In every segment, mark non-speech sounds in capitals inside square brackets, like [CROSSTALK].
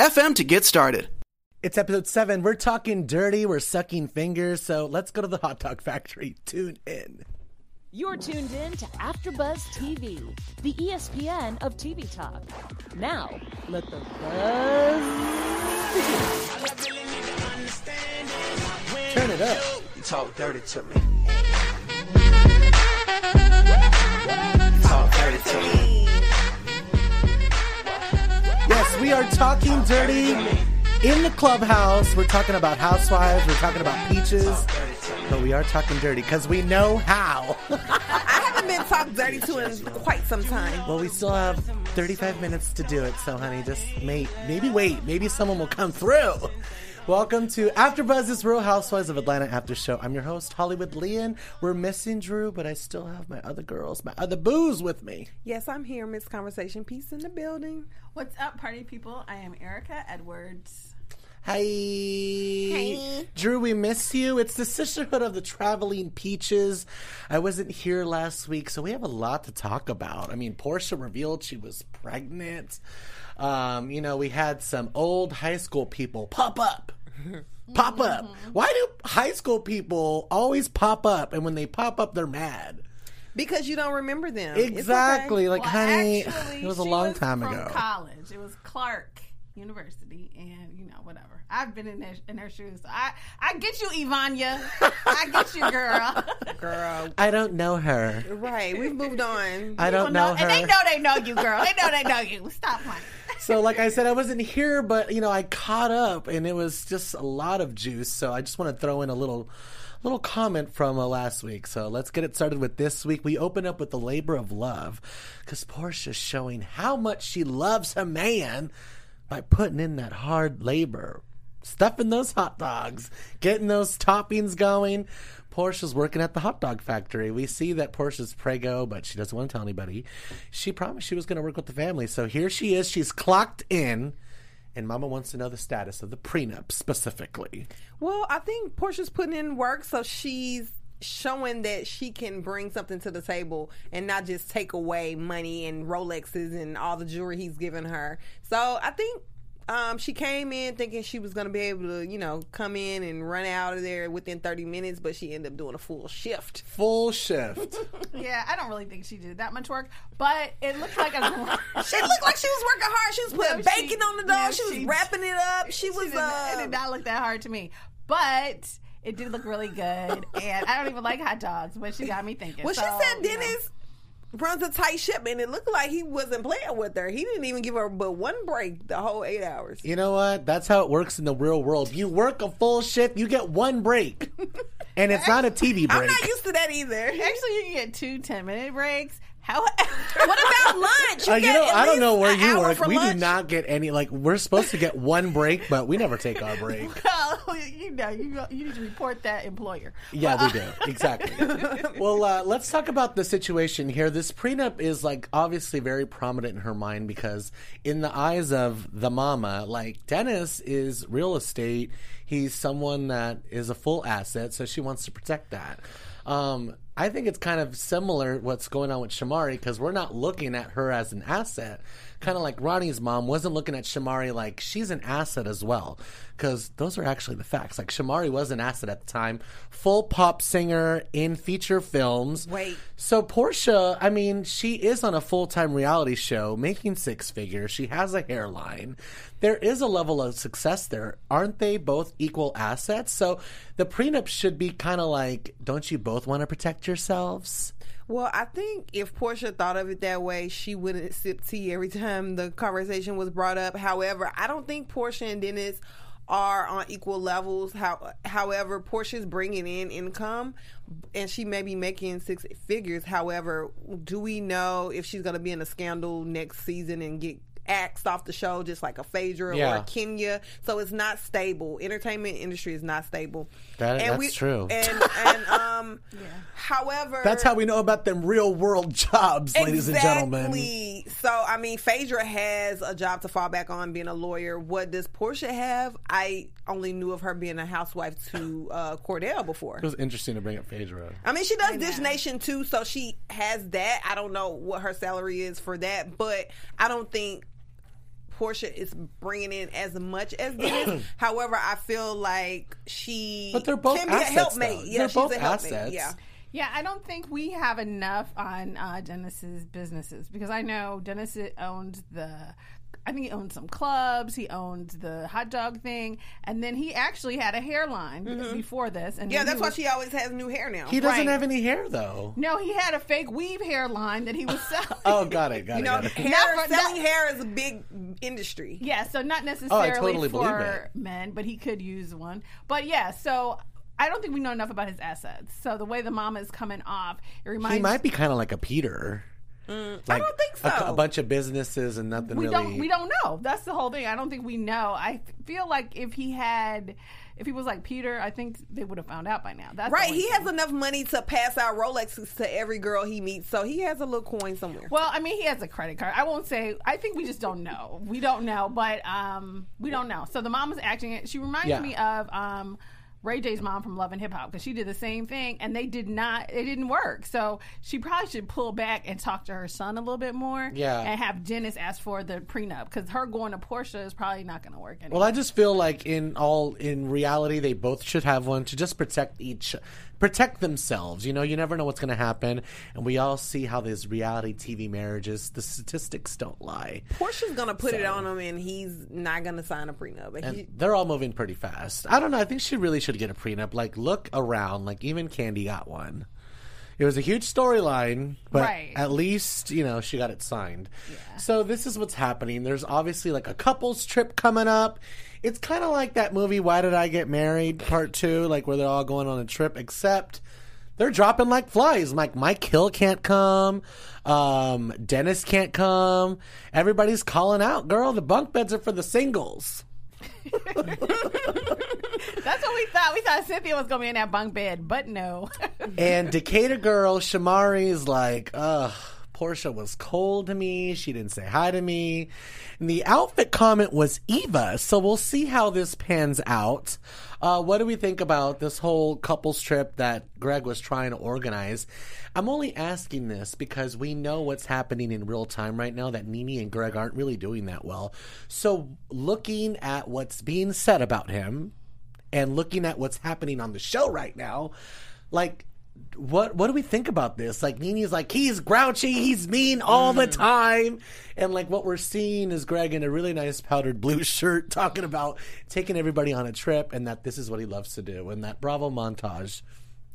anchor.fm to get started. It's episode seven. We're talking dirty. We're sucking fingers. So let's go to the hot dog factory. Tune in. You're tuned in to AfterBuzz TV, the ESPN of TV talk. Now, let the buzz begin. Turn it up. You talk dirty to me. You Talk dirty to me. Yes, we are talking dirty in the clubhouse. We're talking about housewives. We're talking about peaches. But we are talking dirty because we know how. I haven't been talked dirty to in quite some time. well, we still have 35 minutes to do it. So, honey, just may, maybe wait. Maybe someone will come through. Welcome to AfterBuzz's Real Housewives of Atlanta After Show. I'm your host, Hollywood Lian. We're missing Drew, but I still have my other girls, my other booze with me. Yes, I'm here, Miss Conversation Piece in the building. What's up, party people? I am Erika Edwards. Hi. Hi. Drew, we miss you. It's the Sisterhood of the Traveling Peaches. I wasn't here last week, so we have a lot to talk about. I mean, Porsha revealed she was pregnant. Um, you know, we had some old high school people pop up. [LAUGHS] pop up. Mm-hmm. Why do high school people always pop up and when they pop up they're mad? Because you don't remember them. It's okay. Exactly. Like, Well, honey, actually, [LAUGHS] it was a long was time from ago. College. It was Clark University, and you know whatever. I've been in their in their shoes. So I I get you, Ivania. [LAUGHS] I get you, girl. Girl. I don't know her. Right, we've moved on. I don't know her. And they know they know you, girl. They know they know you. Stop playing. So, like I said, I wasn't here, but you know, I caught up, and it was just a lot of juice. So, I just want to throw in a little, little comment from uh, last week. So, let's get it started with this week. We open up with the labor of love, because Porsha's showing how much she loves her man by putting in that hard labor, stuffing those hot dogs, getting those toppings going. Porsha's working at the hot dog factory. We see that Porsha's prego, but she doesn't want to tell anybody. She promised she was going to work with the family. So here she is. She's clocked in. And Mama wants to know the status of the prenup specifically. Well, I think Porsha's putting in work, so she's showing that she can bring something to the table and not just take away money and Rolexes and all the jewelry he's given her. So I think um, she came in thinking she was going to be able to, you know, come in and run out of there within 30 minutes, but she ended up doing a full shift. Full shift. [LAUGHS] Yeah, I don't really think she did that much work, but it looked like a. [LAUGHS] She looked like she was working hard. She was putting No, she- bacon on the dog. no, she was she- wrapping it up. She was. did, uh, it did not look that hard to me, but it did look really good. And I don't even like hot dogs, but she got me thinking. Well, she So, said you. Dennis runs a tight ship, and it looked like he wasn't playing with her. He didn't even give her but one break the whole eight hours. You know what? That's how it works in the real world. You work a full shift, you get one break. [LAUGHS] And it's not a TV break. I'm not used to that either. Actually, you can get two 10 minute breaks. However, [LAUGHS] what about lunch? Uh, you know, I don't know where you work. We do not get any. Like we're supposed to get one break, but we never take our break. [LAUGHS] well, you know, you, you need to report that employer. Yeah, we do. Exactly. well, uh, let's talk about the situation here. This prenup is like obviously very prominent in her mind because, in the eyes of the mama, like Dennis is real estate. He's someone that is a full asset, so she wants to protect that. Um, I think it's kind of similar what's going on with Shamari because we're not looking at her as an asset. Kind of like Ronnie's mom wasn't looking at Shamari like she's an asset as well. Because those are actually the facts. Like Shamari was an asset at the time, full pop singer in feature films. Wait. So Porsha, I mean, she is on a full time reality show, making six figures. She has a hairline. There is a level of success there. Aren't they both equal assets? So the prenup should be kind of like, don't you both want to protect yourselves? Well, I think if Porsha thought of it that way, she wouldn't sip tea every time the conversation was brought up. However, I don't think Porsha and Dennis are on equal levels. How, however, Porsha's bringing in income, and she may be making six figures. However, do we know if she's going to be in a scandal next season and get axed off the show, just like a Phaedra or a Kenya. So it's not stable. Entertainment industry is not stable. That- that's true. And and [LAUGHS] um, however, That's how we know about them real world [LAUGHS] jobs, ladies and gentlemen. So I mean, Phaedra has a job to fall back on, being a lawyer. What does Porsha have? I only knew of her being a housewife to uh, Kordell before. It was interesting to bring up Phaedra. I mean, she does Dish Nation too, so she has that. I don't know what her salary is for that, but I don't think Porsha is bringing in as much as Dennis. [CLEARS THROAT] However, I feel like she But they're both can be assets, a helpmate. though. Yeah, They're she's both a helpmate. assets. Yeah. Yeah, I don't think we have enough on uh, Dennis's businesses because I know Dennis owned the. I think he owned some clubs. He owned the hot dog thing, and then he actually had a hairline before this. And Mm-hmm. Yeah, that's he why she always has new hair now. He doesn't Right. have any hair though. No, he had a fake weave hairline that he was [LAUGHS] selling. Oh, got it, got you it. know, hair Not for- selling not- hair is a big industry. Yeah, so not necessarily totally for men, but he could use one. But yeah, so I don't think we know enough about his assets. So the way the mama is coming off, it reminds He might be kind of like a Peter. Like Mm, I don't think so. A, bunch of businesses and nothing we really. don't we don't know. That's the whole thing. I don't think we know. I feel like if he had if he was like Peter, I think they would have found out by now. That's Right, he thing. has enough money to pass out Rolexes to every girl he meets, so he has a little coin somewhere. Well, I mean, he has a credit card. I won't say. I think we just don't know. We don't know, but um, we don't know. So the mom is acting it. She reminds Yeah. me of um, Ray J's mom from Love and Hip Hop because she did the same thing, and they did not. It didn't work. So she probably should pull back and talk to her son a little bit more. Yeah. and have Dennis ask for the prenup because her going to Porsha is probably not going to work. Anymore. Well, I just feel like in all in reality, they both should have one to just protect each, protect themselves. You know, you never know what's going to happen, and we all see how these reality TV marriages, the statistics don't lie. Porsha's gonna put it on him, and he's not gonna sign a prenup. And he- they're all moving pretty fast. I don't know. I think she really should get a prenup. Like, look around. Like, even Kandi got one. It was a huge storyline, but Right. at least, you know, she got it signed. So, this is what's happening. There's obviously like a couples trip coming up. It's kind of like that movie, Why Did I Get Married, part two, like where they're all going on a trip, except they're dropping like flies. Like Mike Hill can't come, um, Dennis can't come. Everybody's calling out, girl. The bunk beds are for the singles. That's what we thought. We thought Cynthia was going to be in that bunk bed, but no. And Decatur girl Shamari is like, ugh, Porsha was cold to me. She didn't say hi to me. And the outfit comment was Eva. So we'll see how this pans out. Uh, what do we think about this whole couples trip that Greg was trying to organize? I'm only asking this because we know what's happening in real time right now that Nene and Greg aren't really doing that well. So looking at what's being said about him, and looking at what's happening on the show right now, like what what do we think about this? Like Nene's like he's grouchy, he's mean all the mm-hmm. time, and like what we're seeing is Greg in a really nice powdered blue [LAUGHS] shirt talking about taking everybody on a trip and that this is what he loves to do, and that Bravo montage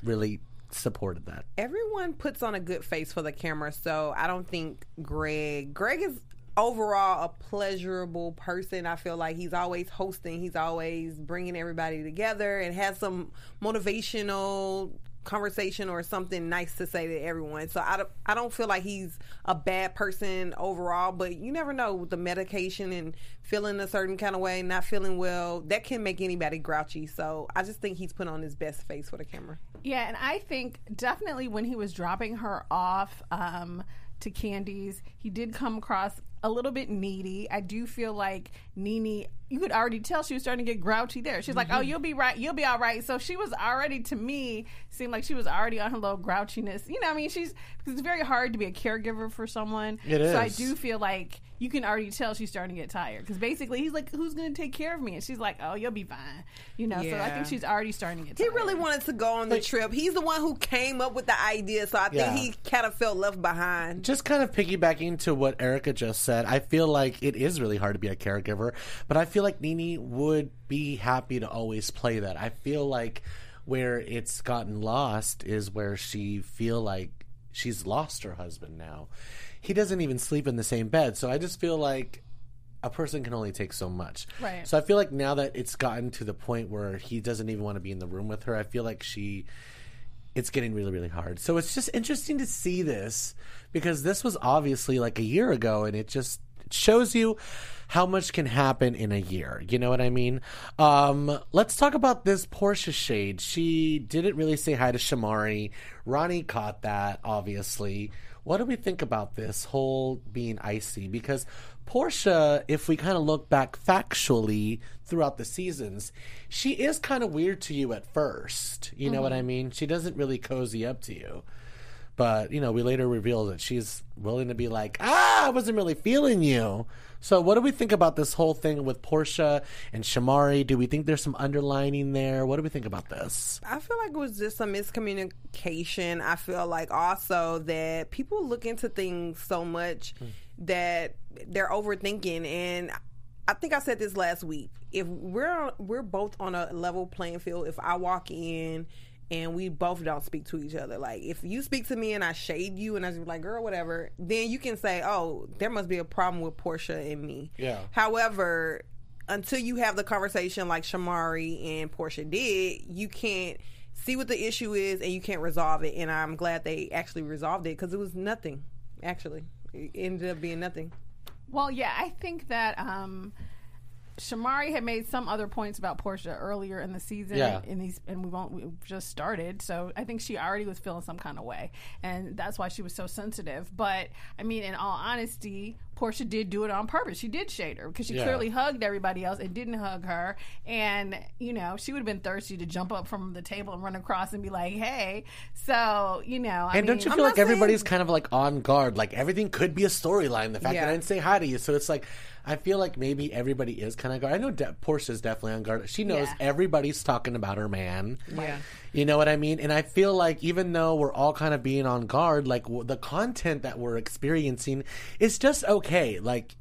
really supported that. everyone puts on a good face for the camera, so I don't think Greg. Greg is overall a pleasurable person. I feel like he's always hosting. He's always bringing everybody together and has some motivational conversation or something nice to say to everyone. So I don't, I don't feel like he's a bad person overall, but you never know with the medication and feeling a certain kind of way, not feeling well, that can make anybody grouchy. So I just think he's put on his best face for the camera. Yeah, and I think definitely when he was dropping her off um, to Kandi's, he did come across a little bit needy. I do feel like Nene, you could already tell she was starting to get grouchy there. She's like, "Oh, mm-hmm. you'll be right, you'll be all right." So she was already, to me, seemed like she was already on her little grouchiness. You know, I mean, she's because it's very hard to be a caregiver for someone. It So I do feel like you can already tell she's starting to get tired because basically he's like, "Who's going to take care of me?" And she's like, "Oh, you'll be fine." You know, so I think she's already starting to get. He really wanted to go on the trip. He's the one who came up with the idea, so I think Yeah. he kind of felt left behind. just kind of piggybacking to what Erika just said, I feel like it is really hard to be a caregiver, but I feel like Nene would be happy to always play that. I feel like where it's gotten lost is where she feel like she's lost her husband now. He doesn't even sleep in the same bed, so I just feel like a person can only take so much. Right. So I feel like now that it's gotten to the point where he doesn't even want to be in the room with her, I feel like she it's getting really really hard so it's just interesting to see this because this was obviously like a year ago and it just shows you how much can happen in a year. You know what I mean? Um, let's talk about this Porsha shade. She didn't really say hi to Shamari. Ronnie caught that, obviously. What do we think about this whole being icy? Because Porsha, if we kind of look back factually throughout the seasons, she is kind of weird to you at first. You know what I mean? She doesn't really cozy up to you. But, you know, we later reveal that she's willing to be like, ah, I wasn't really feeling you. So, what do we think about this whole thing with Porsha and Shamari? Do we think there's some underlining there? What do we think about this? I feel like it was just some miscommunication. I feel like also that people look into things so much hmm. that they're overthinking and I think I said this last week. If we're we're both on a level playing field, if I walk in and we both don't speak to each other, like if you speak to me and I shade you and I am like, girl, whatever, then you can say, oh, there must be a problem with Porsha and me. Yeah. However, until you have the conversation like Shamari and Porsha did, you can't see what the issue is and you can't resolve it. And I'm glad they actually resolved it because it was nothing. Actually, it ended up being nothing. Well, yeah, I think that um, Shamari had made some other points about Porsha earlier in the season, Yeah. in these, and we won't we've just started, so I think she already was feeling some kind of way, and that's why she was so sensitive. But I mean, in all honesty, Porsha did do it on purpose. She did shade her because she Yeah. clearly hugged everybody else and didn't hug her, and you know she would have been thirsty to jump up from the table and run across and be like, "Hey!" So you know, I And mean, don't you feel like everybody's kind of like on guard? Like everything could be a storyline. The fact that I didn't say hi to you, so it's like I feel like maybe everybody is kind of guard. I know De- Porsha's definitely on guard. She knows Yeah. everybody's talking about her man. Yeah. You know what I mean? And I feel like even though we're all kind of being on guard, like w- the content that we're experiencing is just okay. Like.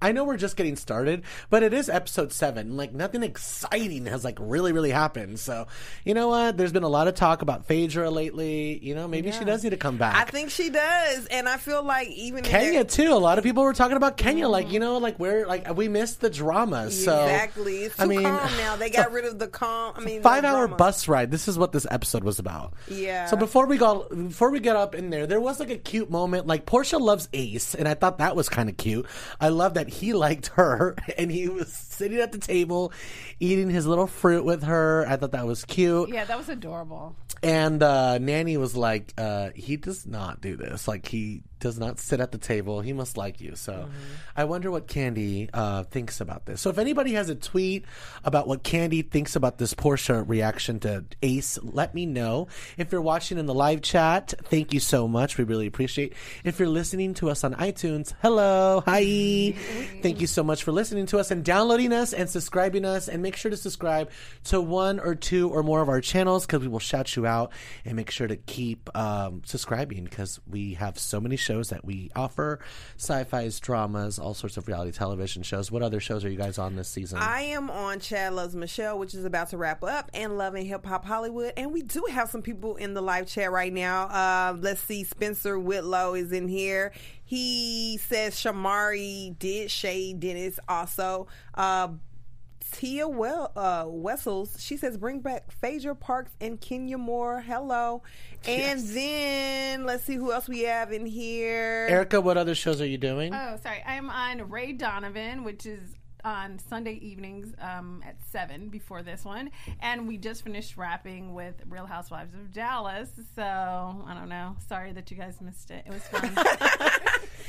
I know we're just getting started, but it is episode seven. Like nothing exciting has like really, really happened. So, you know what? There's been a lot of talk about Phaedra lately. You know, maybe she does need to come back. I think she does, and I feel like even Kenya too. A lot of people were talking about Kenya, mm-hmm. like you know, like where like we missed the drama. So exactly, it's too I mean, calm now. They got rid of the calm. I mean, five hour drama. bus ride. This is what this episode was about. Yeah. So before we got before we get up in there, there was like a cute moment. Like Porsha loves Ace, and I thought that was kind of cute. I love that he liked her, [LAUGHS] and he was sitting at the table eating his little fruit with her. I thought that was cute. yeah, that was adorable. And uh, Nanny was like, uh, he does not do this. Like, he does not sit at the table. He must like you. So I wonder what Kandi uh, thinks about this. So if anybody has a tweet about what Kandi thinks about this Porsha reaction to Ace, let me know. If you're watching in the live chat, thank you so much. We really appreciate If you're listening to us on iTunes, hello. Hi. thank you so much for listening to us and downloading us and subscribing us. And make sure to subscribe to one or two or more of our channels because we will shout you out. And make sure to keep um, subscribing because we have so many shows that we offer sci-fi's, dramas, all sorts of reality television shows. What other shows are you guys on this season? I am on Chad Loves Michelle, which is about to wrap up, and Loving Hip Hop Hollywood. And we do have some people in the live chat right now. Uh, let's see, Spencer Whitlow is in here. He says Shamari did shade Dennis also. Uh, Tia well, uh, Wessels, she says, bring back Phaedra Parks and Kenya Moore. Hello. And then let's see who else we have in here. Erika, what other shows are you doing? Oh, sorry. I'm on Ray Donovan, which is on Sunday evenings um, at 7 before this one. And we just finished wrapping with Real Housewives of Dallas. So, I don't know. Sorry that you guys missed it. It was fun. [LAUGHS]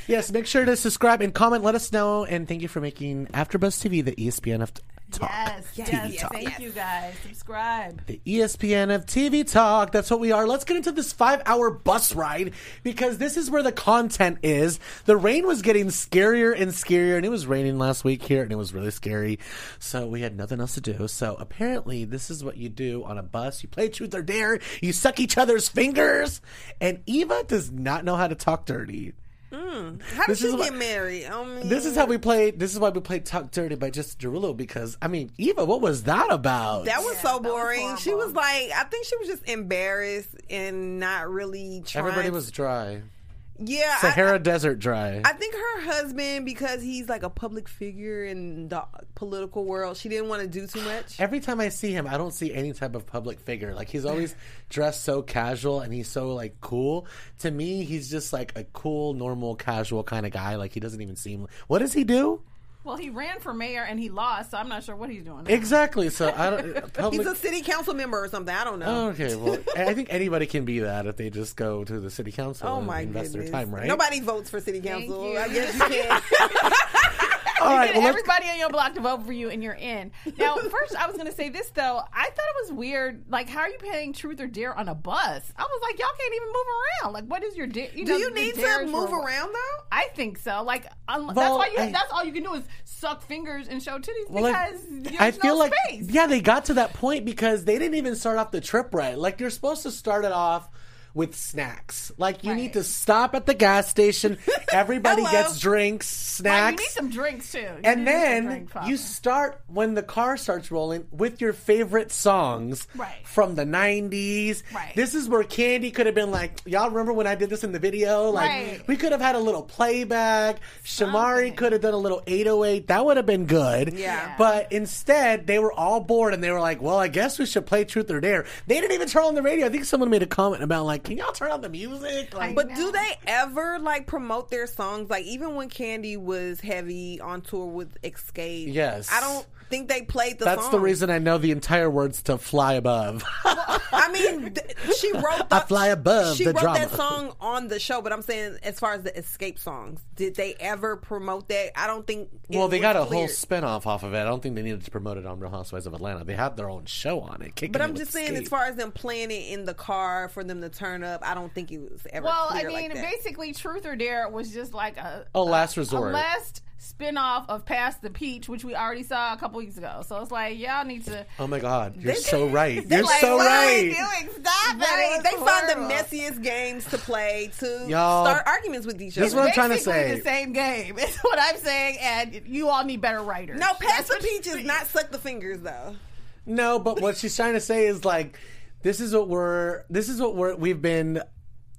Yes, make sure to subscribe and comment. Let us know. And thank you for making AfterBuzz TV the ESPN of talk. yes, yes. yes, Thank you guys. Subscribe. The ESPN of TV talk. That's what we are. Let's get into this five hour bus ride because this is where the content is. The rain was getting scarier and scarier, and it was raining last week here, and it was really scary. So we had nothing else to do. So apparently, this is what you do on a bus. You play truth or dare. You suck each other's fingers. And Eva does not know how to talk dirty. Mm. How did this she get what- married? I mean, This is how we play. This is why we played Talk Dirty by Jason Derulo because I mean, Eva, what was that about? That was so that was boring. she was like, I think she was just embarrassed and not really trying. Everybody was dry. Yeah, I- Sahara Desert dry. I think her husband, because he's like a public figure in the political world, she didn't want to do too much. Every time I see him, I don't see any type of public figure. Like he's always [LAUGHS] dressed so casual and he's so like cool. To me, he's just like a cool, normal, casual kind of guy. Like he doesn't even seem. What does he do? Well, he ran for mayor and he lost, so I'm not sure what he's doing. now. Exactly. So I don't. [LAUGHS] He's a city council member or something. I don't know. okay. Well, [LAUGHS] I think anybody can be that if they just go to the city council Oh and my invest goodness! their time, right? Nobody votes for city council. you. I guess you [LAUGHS] can. All right. Well, everybody on your block to vote for you, and you're in. Now, [LAUGHS] first, I was going to say this though. I thought it was weird. Like, how are you paying truth or dare on a bus? I was like, y'all can't even move around. Like, what is your dare? You do know, you need to move around though? I think so. Like, un- that's why you. I- that's all you can do is suck fingers and show titties Well, because there's I feel no like space. yeah, they got to that point because they didn't even start off the trip right. Like you're supposed to start it off with snacks. Like you need to stop at the gas station. [LAUGHS] Everybody gets drinks, Right, snacks. you need some drinks too. You and then drink you start when the car starts rolling with your favorite songs Right. from the 90s. Right. This is where Kandi could have been like, y'all remember when I did this in the video? Like, Right. we could have had a little playback. Shamari could have done a little 808. That would have been good. Yeah. But instead, they were all bored and they were like, well, I guess we should play Truth or Dare. They didn't even turn on the radio. I think someone made a comment about, like, can y'all turn on the music? Like, But do they ever like promote their songs? Like even when Kandi was heavy on tour with Xscape, Yes. I don't think they played the. Song that's the reason I know the entire words to Fly Above. I mean, [LAUGHS] th- she wrote. The, I fly above She the wrote drama. that song on the show, but I'm saying as far as the Xscape songs, did they ever promote that? I don't think. it Well, they was got a clear. whole spin-off off of it. I don't think they needed to promote it on Real Housewives of Atlanta. They had their own show on it. But I'm with just saying, Xscape. as far as them playing it in the car for them to turn up, I don't think it was ever. Well, I mean, like that. basically, Truth or Dare was just like a Oh, last resort. a last spin-off of Past the Peach, which we already saw a couple weeks ago. So it's like y'all need to. Oh my God, you're They- so right. You're like, so what are we right. doing? Stop That it! was They find the messiest games to play to Y'all- start arguments with each other. This is what I'm trying to say. the same game. [LAUGHS] Is what I'm saying, and you all need better writers. no, Past That's the what peach you- is not suck the fingers though. No, but what she's trying to say is like, this is what we're. This is what we're. We've been.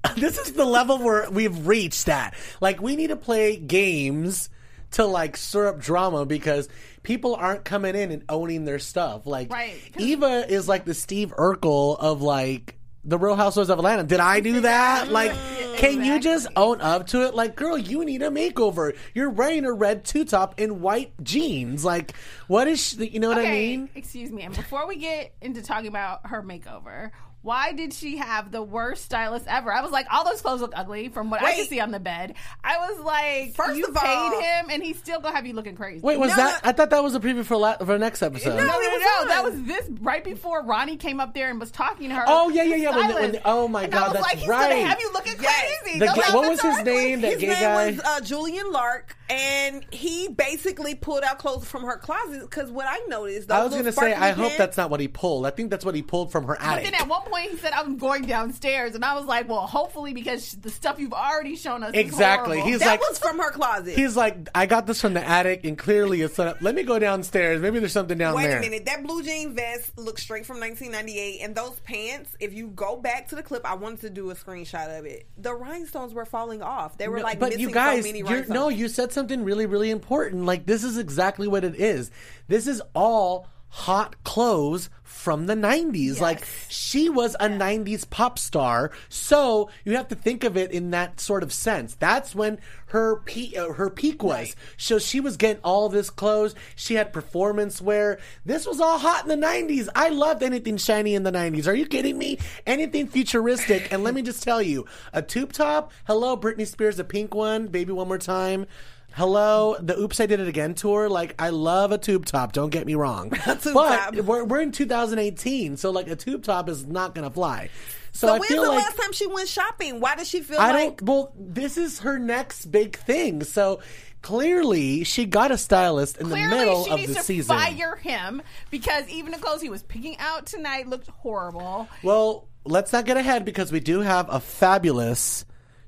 [LAUGHS] This is the level where we've reached that. Like, we need to play games to like stir up drama because people aren't coming in and owning their stuff. Like, Right. Eva is like the Steve Urkel of like the Real Housewives of Atlanta. Did I do that? Like, can you just own up to it? Like, girl, you need a makeover. You're wearing a red two top and white jeans. Like, what is? She, you know what I mean? excuse me. And before we get into talking about her makeover, why did she have the worst stylist ever? I was like, all those clothes look ugly from what I could see on the bed. I was like, First you of all- paid him, and he's still gonna have you looking crazy. Wait, was No, that? no. I thought that was a preview for la- for next episode. No, no, it no, no. That was this right before Ronnie came up there and was talking to her. Oh, yeah, yeah, yeah, when the- when the- oh, my And God, I was that's like, he's right. gonna have you looking Yes. crazy. The Those ga- what was outfits are his name? That His gay name guy. was uh, Julian Lark, and he basically pulled out clothes from her closet. Because what I noticed, I was gonna say, I hope pants- that's not what he pulled. I think that's what he pulled from her But attic. then at one point he said, "I'm going downstairs," and I was like, "Well, hopefully because the stuff you've already shown us." Exactly. horrible. He's That like- was from her closet. He's like, I got this from the attic, and clearly it's set up. Let me go downstairs. Maybe there's something down Wait there. Wait a minute. That blue jean vest looks straight from 1998, and those pants. If you go back to the clip, I wanted to do a screenshot of it. The rhinestones were falling off. They were No, like but missing you guys, so many rhinestones. no, you said something really, really important. Like this is exactly what it is. This is all hot clothes from the 90s. Like she was a 90s pop star. So you have to think of it in that sort of sense. That's when her pe- uh, her peak was. So she was getting all this clothes. She had performance wear. This was all hot in the 90s. I loved anything shiny in the 90s. Are you kidding me? Anything futuristic. and let me just tell you, a tube top. Hello, Britney Spears, a pink one. Baby, one more time. Hello, the Oops I Did It Again tour. Like, I love a tube top. Don't get me wrong, [LAUGHS] but we're we're in 2018, so like a tube top is not gonna fly. So, So I when's the like last time she went shopping? Why does she feel I like? don't. Well, this is her next big thing. So clearly, she got a stylist in Clearly, the middle she of needs the to season. fire him because even the clothes he was picking out tonight looked horrible. Well, let's not get ahead because we do have a fabulous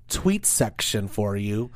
tweet section for you.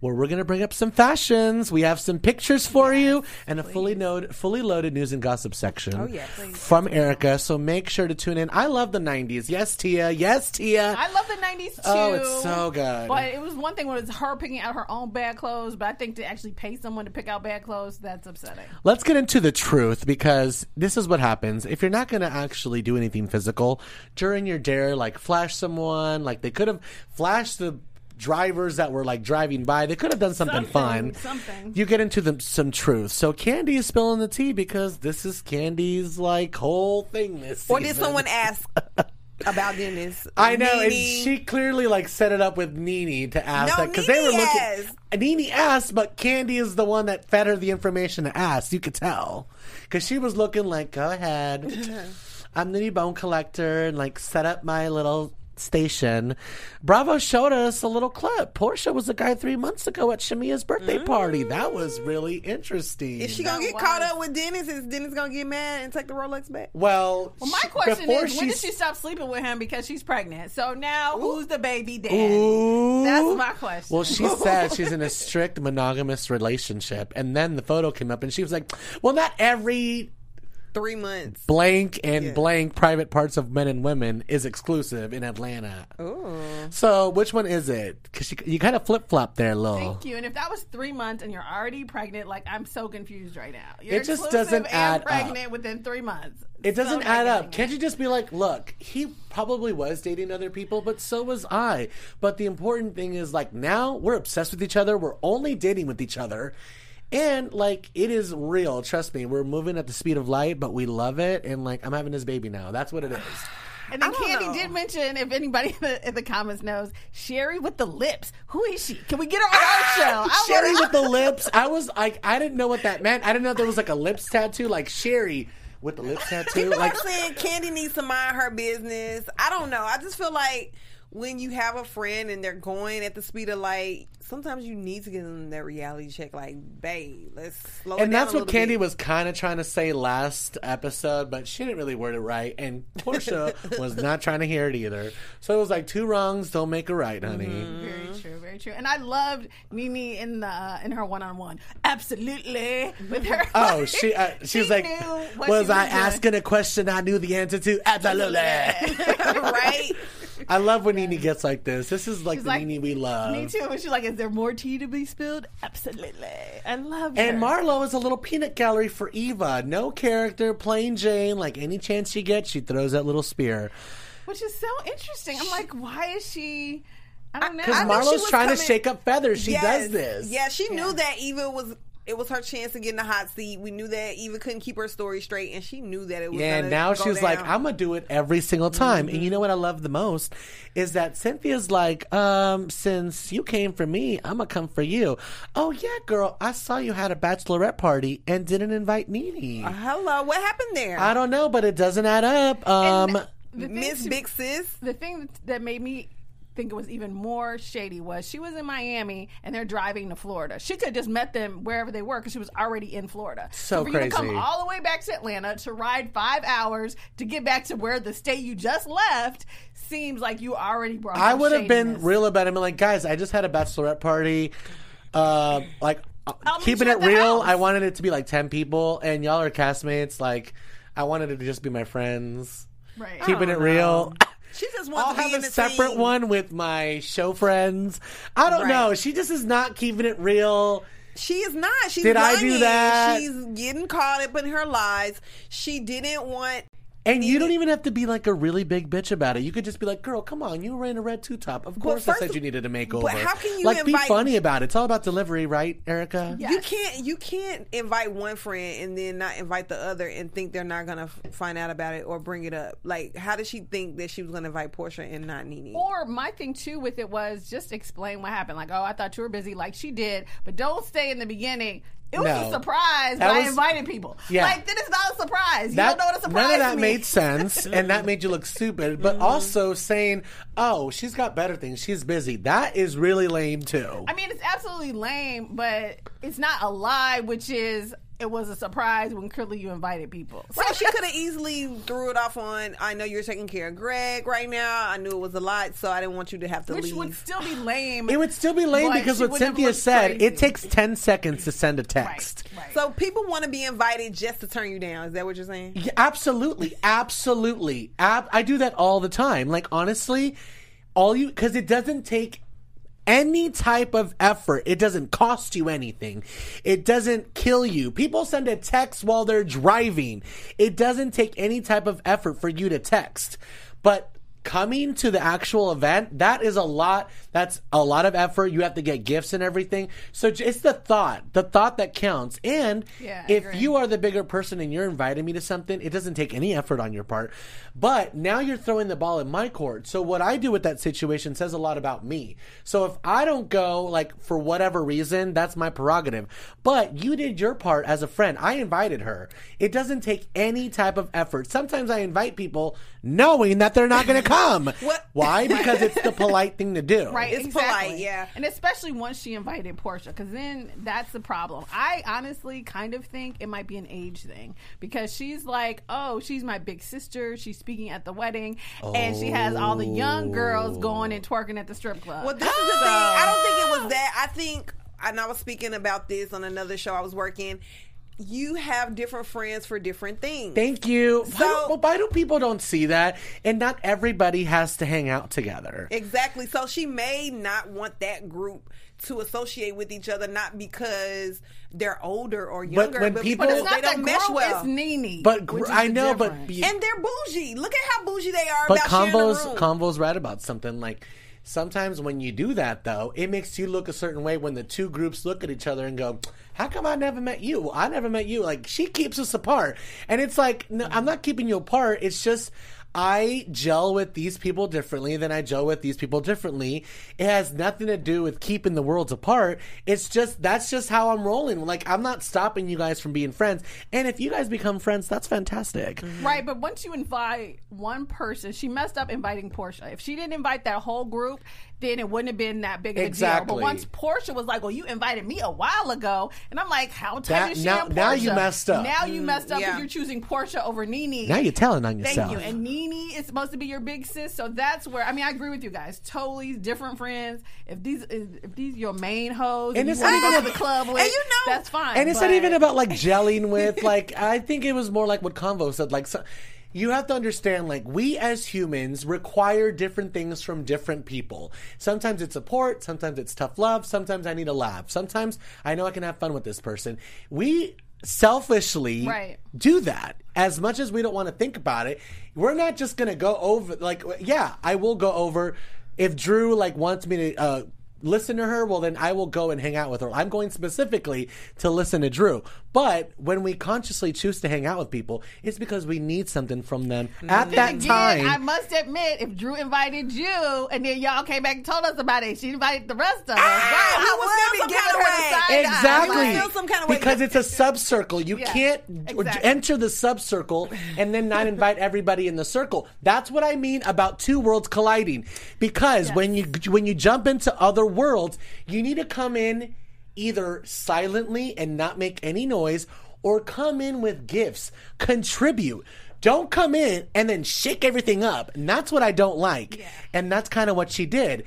Where we're going to bring up some fashions. We have some pictures for you and a fully loaded, fully loaded news and gossip section Oh, yes. from Erika. So make sure to tune in. I love the 90s. Yes, Tia. Yes, Tia. I love the '90s too. Oh, it's so good. But it was one thing when it was her picking out her own bad clothes. But I think to actually pay someone to pick out bad clothes, that's upsetting. Let's get into the truth because this is what happens. If you're not going to actually do anything physical during your dare, like flash someone, like they could have flashed the drivers that were like driving by, they could have done something, Something, fun. something. You get into the, some truth. So Kandi is spilling the tea because this is Kandi's like whole thing this Or season. did someone ask [LAUGHS] about Dennis? I know, and she clearly like set it up with Nene to ask No, that because they were looking. asked. Nene asked, but Kandi is the one that fed her the information to ask. You could tell because she was looking like, "Go ahead, [LAUGHS] I'm the new bone collector," and like set up my little station. Bravo showed us a little clip. Porsha was a guy three months ago at Shamia's birthday party. That was mm. really interesting. Is she gonna That get caught up with Dennis? Is Dennis gonna get mad and take the Rolex back? well, Well, my she- question before is, when did she stop sleeping with him because she's pregnant? So now, who's the baby daddy? Ooh. That's my question. Well, she said she's in a [LAUGHS] strict monogamous relationship, and then the photo came up, and she was like, "Well, not every Three months. blank and Yeah. blank private parts of men and women is exclusive in Atlanta." Ooh. So, which one is it? Because you kind of flip flop there, Lil. Thank you. And if that was three months and you're already pregnant, like I'm so confused right now. You're It just doesn't and add up. pregnant within three months. It doesn't not add up. Can't you just be like, look, he probably was dating other people, but so was I. But the important thing is, like, now we're obsessed with each other. We're only dating with each other. And, like, it is real. Trust me. We're moving at the speed of light, but we love it. And, like, I'm having this baby now. That's what it is. And then Kandi know. did mention, if anybody in the, in the comments knows, Sherry with the lips. Who is she? Can we get her on our ah! show? I Sherry wanna- with the lips. I was like, I didn't know what that meant. I didn't know there was, like, a lips tattoo. Like, Sherry with the lips tattoo. People Like, are saying Kandi needs to mind her business. I don't know. I just feel like when you have a friend and they're going at the speed of light, sometimes you need to give them that reality check. Like, babe, let's slow it and that's what little Kandi bit. was kind of trying to say last episode, but she didn't really word it right. And Porsha [LAUGHS] was not trying to hear it either. So it was like two wrongs don't make a right, honey. Mm-hmm. Very true, very true. And I loved Nene in the uh, in her one on one. Absolutely, with her. Oh, [LAUGHS] she uh, she, was like, knew what was I doing. asking a question I knew the answer to? Absolutely. [LAUGHS] right? I love when Nene gets like this. This is like She's the like, Nene we love. Me too. And she's like, "Is there more tea to be spilled?" Absolutely. I love And her. Marlo is a little peanut gallery for Eva. No character, plain Jane. Like any chance she gets, she throws that little spear. which is so interesting. I'm like, why is she? I don't know. Because I know she Marlo's was trying to shake up feathers. She Yes. does this. Yeah, she knew that Eva was. It was her chance to get in the hot seat. We knew that Eva couldn't keep her story straight, and she knew that it was. Yeah, gonna now go she's like. I'm gonna do it every single time. Mm-hmm. And you know what I love the most is that Cynthia's like, um, since you came for me, I'm gonna come for you. Oh yeah, girl, I saw you had a bachelorette party and didn't invite Nene. Hello, what happened there? I don't know, but it doesn't add up. Um, And the thing Miss too- Big Sis. the thing that made me think it was even more shady was she was in Miami and they're driving to Florida. She could have just met them wherever they were because she was already in Florida. So for you to come all the way back to Atlanta to ride five hours to get back to where the state you just left seems like you already brought. I would have been real about it. I'm like, guys, I just had a bachelorette party. Uh, like, uh, I'll keeping it real, house. I wanted it to be like 10 people, and y'all are castmates. Like, I wanted it to just be my friends. Right. Keeping it real. [LAUGHS] She just wants I'll to be have a separate one with my show friends. I don't Right. know. She just is not keeping it real. She is not. She's Did I do that? She's getting caught up in her lies. She didn't want. And you don't even have to be like a really big bitch about it. You could just be like, "Girl, come on, you were wearing a red two top. Of course, I first said you needed a makeover." but how can you like be funny about it? It's all about delivery, right, Erika? Yeah. You can't. You can't invite one friend and then not invite the other and think they're not gonna f- find out about it or bring it up. Like, how did she think that she was gonna invite Porsha and not Nene? Or my thing too with it was just explain what happened. Like, oh, I thought you were busy, like she did, but don't stay in the beginning. It was No. a surprise That was- inviting people. Yeah. Like, then it's not a surprise. You That, don't know what a surprise none of that made sense, [LAUGHS] and that made you look stupid. But Mm-hmm. also saying, "Oh, she's got better things. She's busy." That is really lame too. I mean, it's absolutely lame, but it's not a lie, which is it was a surprise when clearly you invited people. So Well, she could have easily threw it off on. I know you're taking care of Greg right now. I knew it was a lot, so I didn't want you to have to which leave. would still be lame. It would still be lame because what Cynthia said, crazy. it takes 10 seconds to send a text. Right, right. so people want to be invited just to turn you down. Is that what you're saying? Yeah, absolutely, absolutely. Ab- I do that all the time. Like honestly, all you because it doesn't take any type of effort. It doesn't cost you anything. It doesn't kill you. People send a text while they're driving. It doesn't take any type of effort for you to text. But coming to the actual event, that is a lot. That's a lot of effort. You have to get gifts and everything. So it's the thought, the thought that counts. And Yeah, if you are the bigger person and you're inviting me to something, it doesn't take any effort on your part. But now you're throwing the ball in my court. So what I do with that situation says a lot about me. So if I don't go, like for whatever reason, that's my prerogative. But you did your part as a friend. I invited her. It doesn't take any type of effort. Sometimes I invite people knowing that they're not going to come. [LAUGHS] What- Why? Because it's the polite thing to do. Right, It's exactly. polite, yeah. And especially once she invited Porsha, because then that's the problem. I honestly kind of think it might be an age thing because she's like, oh, she's my big sister. She's speaking at the wedding, and she has all the young girls going and twerking at the strip club. Well, this is the thing. I don't think it was that. I think, and I was speaking about this on another show I was working. You have different friends for different things. Thank you. why, So- do, well, why do people don't see that? And not everybody has to hang out together. Exactly. So she may not want that group to associate with each other, not because they're older or younger, but, when but, people- but it's not they don't mesh group, well. It's Nene. But which gr- I the know, but be- and they're bougie. Look at how bougie they are But about Convo's. Convo's right about something like sometimes when you do that though, it makes you look a certain way when the two groups look at each other and go, "How come I never met you? Well, I never met you." Like she keeps us apart, and it's like, no, I'm not keeping you apart. It's just. I gel with these people differently than I gel with these people differently. It has nothing to do with keeping the worlds apart. It's just that's just how I'm rolling. Like I'm not stopping you guys from being friends. And if you guys become friends, that's fantastic. Mm-hmm. Right, but once you invite one person, she messed up inviting Porsha. If she didn't invite that whole group, then it wouldn't have been that big of a deal. But once Porsha was like, "Well, you invited me a while ago," and I'm like, "How tight That- is she now- and now you messed up. Now you mm, messed up because yeah. you're choosing Porsha over Nene. Now you're telling on Thank yourself. you. And Nene is supposed to be your big sis, so that's where I mean I agree with you guys. Totally different friends. If these if these your main hoes And and, it's you want not to even to the club with, And you know- that's fine. And it's not even about like gelling with [LAUGHS] like I think it was more like what Convo said like so, you have to understand like we as humans require different things from different people. Sometimes it's support, sometimes it's tough love, sometimes I need a laugh. Sometimes I know I can have fun with this person. We selfishly Right. do that as much as we don't want to think about it. We're not just going to go over like yeah, I will go over if Drew like wants me to uh listen to her, well then I will go and hang out with her. I'm going specifically to listen to Drew. But when we consciously choose to hang out with people, it's because we need something from them at that Again, time. I must admit, if Drew invited you and then y'all came back and told us about it, she invited the rest of us. Ah, Wow, I would would feel some kind of way. Exactly. Like, some kind of way. because it's a subcircle. You Yeah, can't exactly. enter the subcircle and then not invite everybody in the circle. That's what I mean about two worlds colliding. Because when you when you jump into other worlds, you need to come in either silently and not make any noise or come in with gifts. Contribute. Don't come in and then shake everything up. And that's what I don't like. And that's kind of what she did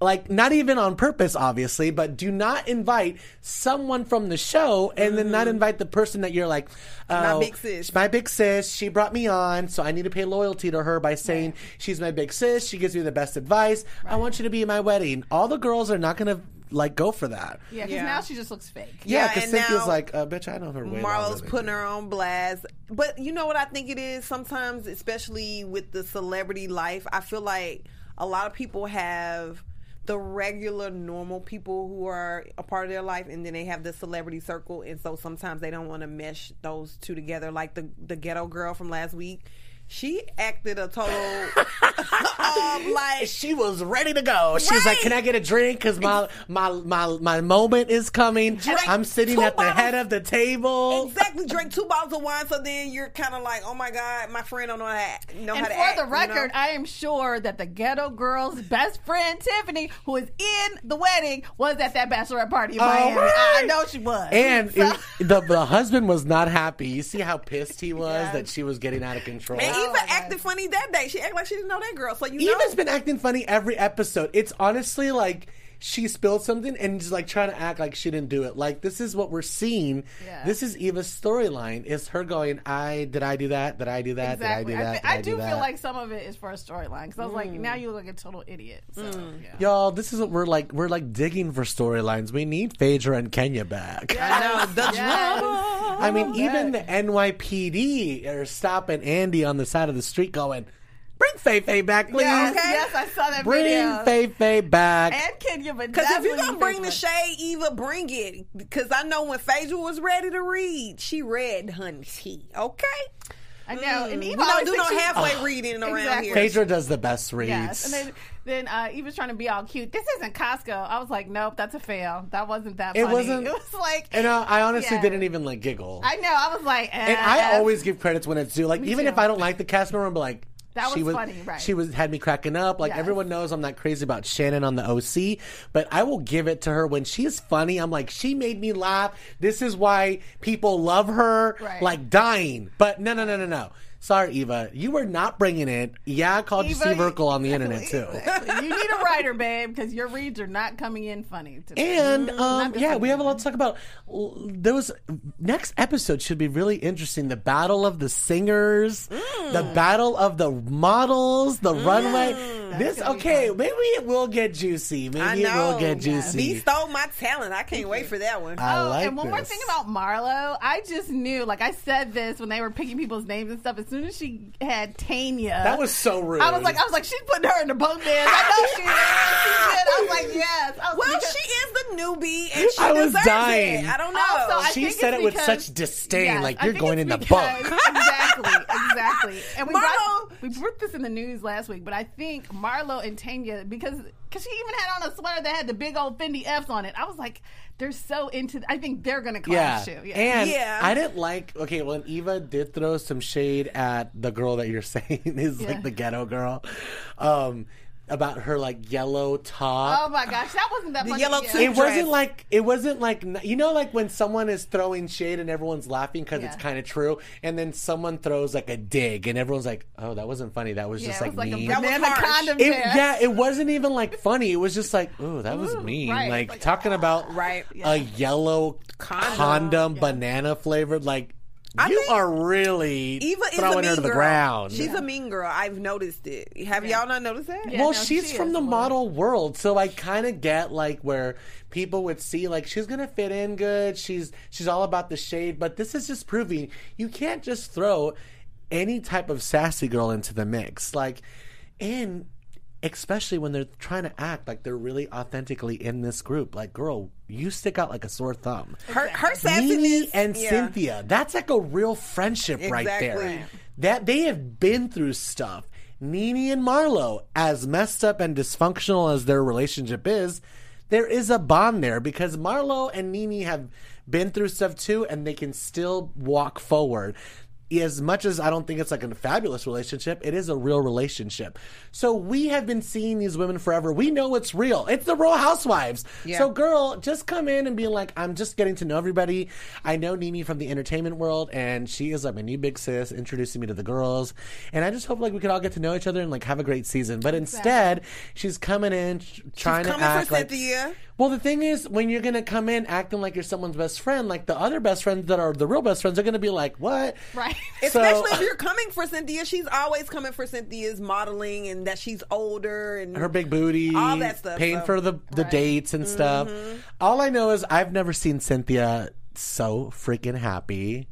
like not even on purpose obviously but do not invite someone from the show and then not invite the person that you're like My oh, big sis. my big sis she brought me on so i need to pay loyalty to her by saying she's my big sis she gives me the best advice i want you to be at my wedding all the girls are not gonna like go for that Yeah, because Yeah. now she just looks fake. yeah Yeah, because and cynthia's now like uh, bitch i don't know her way Marlo's putting her on blast. But you know what I think it is? Sometimes, especially with the celebrity life, I feel like a lot of people have the regular normal people who are a part of their life and then they have the celebrity circle and so sometimes they don't want to mesh those two together. Like the the ghetto girl from last week she acted a total [LAUGHS] um, [LAUGHS] like she was ready to go. She was like, "Can I get a drink? Because my my my my moment is coming. I'm sitting two at the bottles- head of the table." exactly drink two bottles of wine, so then you're kind of like, oh my god, my friend don't know how to, know And how for to act. the you record, know? I am sure that the ghetto girl's best friend Tiffany, who is in the wedding, was at that bachelorette party in Miami. right. I know she was. And So- it- the the husband was not happy. You see how pissed he was [LAUGHS] Yes. that she was getting out of control. and Oh Eva my acted funny that day. She acted like she didn't know that girl. So you Eva's know, been acting funny every episode. It's honestly like she spilled something and just like trying to act like she didn't do it. Like this is what we're seeing. Yeah. This is Eva's storyline. Is her going? I did I do that? Did I do that? exactly. Did I do that? thi- Did I do that? feel like some of it is for a storyline because I was like, mm. now you look like a total idiot. So, mm. yeah. Y'all, this is what we're like. We're like digging for storylines. We need Phaedra and Kenya back. I know the Yes. drama. I mean, even the NYPD are stopping Andy on the side of the street, going, "Bring Faye Faye back, please. Yes, Okay. yes, I saw that Bring video. Faye Faye back." and Kenya, but Because if you're gonna bring the shade, Eva, bring it. Because I know when Phaedra was ready to read, she read honey tea. Okay, I know, and we Eva don't do no thinks she's- halfway reading around Exactly. here. Phaedra does the best reads. Yes, and then then uh, Eva's trying to be all cute. This isn't Costco. I was like, nope, that's a fail. That wasn't that. It wasn't- [LAUGHS] It was like, and uh, I honestly Yeah. didn't even like giggle. I know. I was like, eh, and I always give credits when it's due. Like Me even too. if I don't like the cast member, I'm like. That she was funny, right. She was had me cracking up. Like Yes. everyone knows, I'm not crazy about Shannon on the OC, but I will give it to her when she's funny. I'm like, she made me laugh. This is why people love her, Right. like dying. But no, no, no, no, no. Sorry, Eva, you were not bringing it. Yeah, I called you Eva, Steve Urkel on the internet too. [LAUGHS] you need a writer, babe, because your reads are not coming in funny. Today. And mm, um, yeah, we have a lot to talk about. L- There was next episode should be really interesting. The battle of the singers, mm. the battle of the models, the mm. runway. This okay? Maybe it will get juicy. Maybe I it will know. get B He stole my talent. I can't wait for that one. I Oh, like and one more thing about Marlo, I just knew, like I said this when they were picking people's names and stuff. As soon as she had Tanya, That was so rude. I was like, I was like, she's putting her in the bunk bed. I know she is. She [LAUGHS] did. I was like, yes. Was well, because- she is the newbie, and she I was deserves dying. it. I don't know. Also, I She think said it's it with such disdain, Yes, like you're going in the because- bunk. [LAUGHS] exactly, exactly. And we Marlo- brought, we put this in the news last week, but I think Marlo and Tanya because because she even had on a sweater that had the big old Fendi F's on it. I was like, they're so into. I think they're gonna Yeah. clash too. Yeah. And Yeah. I didn't like okay, when Eva did throw some shade at the girl that you're [LAUGHS] saying is Yeah. like the ghetto girl. Um about her like yellow top. oh my gosh, that wasn't that The funny. yellow yeah. suit it wasn't like it wasn't like you know like when someone is throwing shade and everyone's laughing because it's kind of true and then someone throws like a dig and everyone's like oh that wasn't funny that was Yeah, just it was like, like mean a That was harsh. condom it, yeah, it wasn't even like funny. It was just like, oh, that was Ooh, mean. right. Like, Like, talking about Right. a yellow Condom. condom, banana flavored. Like, I you are really Eva is a throwing mean her to the girl. ground. She's a mean girl. I've noticed it. Have y'all not noticed that? Yeah. well, no, she's she from the model world, so I kind of get like where people would see like she's gonna fit in good. She's she's all about the shade, but this is just proving you can't just throw any type of sassy girl into the mix. Like, and especially when they're trying to act like they're really authentically in this group. Like, girl, you stick out like a sore thumb. Her her Nene sassiness and yeah. Cynthia. That's like a real friendship right there. That they have been through stuff. Nene and Marlo, as messed up and dysfunctional as their relationship is, there is a bond there because Marlo and Nene have been through stuff too, and they can still walk forward. As much as I don't think it's like a fabulous relationship, it is a real relationship. So we have been seeing these women forever. We know it's real. It's the Real Housewives. Yeah. So girl, just come in and be like, I'm just getting to know everybody. I know Nene from the entertainment world, and she is like my new big sis, introducing me to the girls. And I just hope like we could all get to know each other and like have a great season. But instead, she's coming in tr- trying to coming for act like. Cynthia. Well, the thing is, when you're gonna come in acting like you're someone's best friend, like the other best friends that are the real best friends are gonna be like, "What?" Right. [LAUGHS] Especially if you're coming for Cynthia, she's always coming for Cynthia's modeling and that she's older and her big booty, All that stuff, paying so- for the the Right. dates and stuff. All I know is I've never seen Cynthia so freaking happy.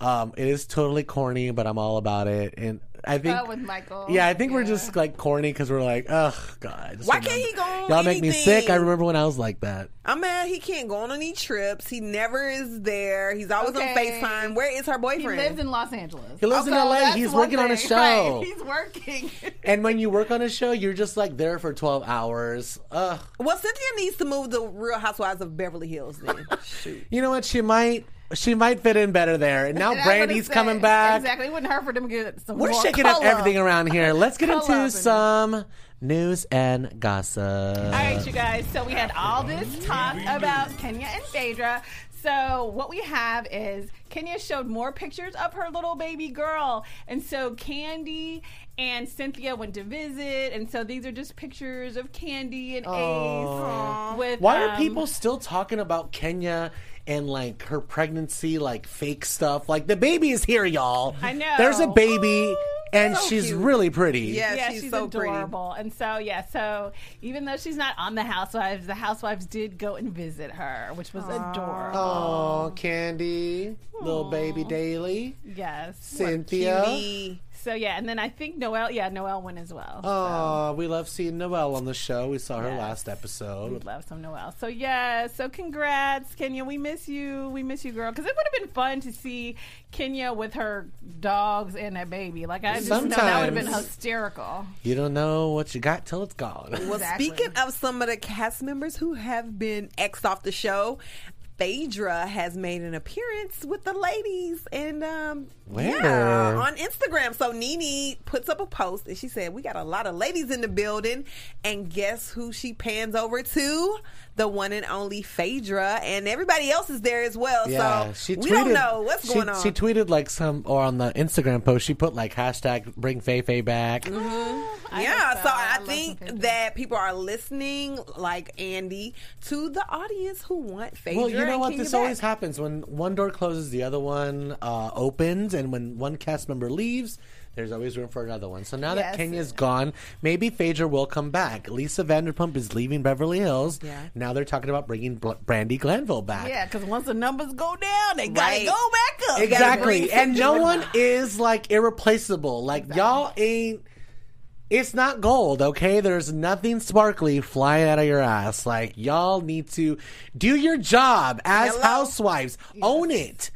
Um, it is totally corny, but I'm all about it. And I think, Oh, with Michael. yeah, I think we're just like corny because we're like, ugh, God. Why remember- can't he go on Y'all make me sick. I remember when I was like that. Uh, I'm mad he can't go on any trips. He never is there. He's always Okay. on FaceTime. Where is her boyfriend? He lives in Los Angeles. He lives in LA. He's one working on a [LAUGHS] show. right. He's working. [LAUGHS] And when you work on a show, you're just like there for 12 hours. Ugh. well, Cynthia needs to move to Real Housewives of Beverly Hills. Then [LAUGHS] shoot. You know what? She might. She might fit in better there. And now And Brandi's said- coming back. Exactly. It wouldn't hurt for them to get some We're more shaking up everything around here. [LAUGHS] Let's get Color up in into it. some news and gossip. All right, you guys. So we had all this talk about Kenya and Phaedra. So what we have is Kenya showed more pictures of her little baby girl, and so Kandi and Cynthia went to visit, and so these are just pictures of Kandi and Ace with. Why are um, people still talking about Kenya and like her pregnancy, like fake stuff? Like the baby is here, y'all. I know. There's a baby, and so she's cute. really pretty. Yeah, yeah, she's, she's, so pretty. adorable. And so, yeah, so even though she's not on the Housewives, the Housewives did go and visit her, which was adorable. Oh, Kandi, little baby Daily, Yes. Cynthia. Cutie. So yeah, and then I think Noelle, yeah, Noelle went as well. Oh, we love seeing Noelle on the show. We saw her Yes. last episode. We'd love some Noelle. So yeah, so congrats, Kenya. We miss you. We miss you, girl. Because it would have been fun to see Kenya with her dogs and a baby. Like I just know that would have been hysterical. You don't know what you got till it's gone. Well, Exactly. speaking of some of the cast members who have been X'd off the show, Phaedra has made an appearance with the ladies and um Where? yeah, on Instagram. So Nene puts up a post and she said, We got a lot of ladies in the building and guess who she pans over to? The one and only Phaedra and everybody else is there as well. Yeah, so she tweeted, we don't know what's she, going on. She tweeted like some, or on the Instagram post, she put like hashtag bring Fei Fei back. Mm-hmm. Yeah, think so so. I, I think that people are listening, like Andy, to the audience who want Phaedra. Well, you know and what? Kenya This always back. happens when one door closes, the other one uh, opens, and when one cast member leaves, there's always room for another one. So now that Kenya's gone, maybe Phaedra will come back. Lisa Vanderpump is leaving Beverly Hills. Yeah. Now they're talking about bringing Bl- Brandi Glanville back. Yeah, because once the numbers go down, they gotta Right. go back up. Exactly. And no one is like irreplaceable. Like y'all ain't it's not gold, okay? There's nothing sparkly flying out of your ass. Like y'all need to do your job as Hello? housewives. Own it.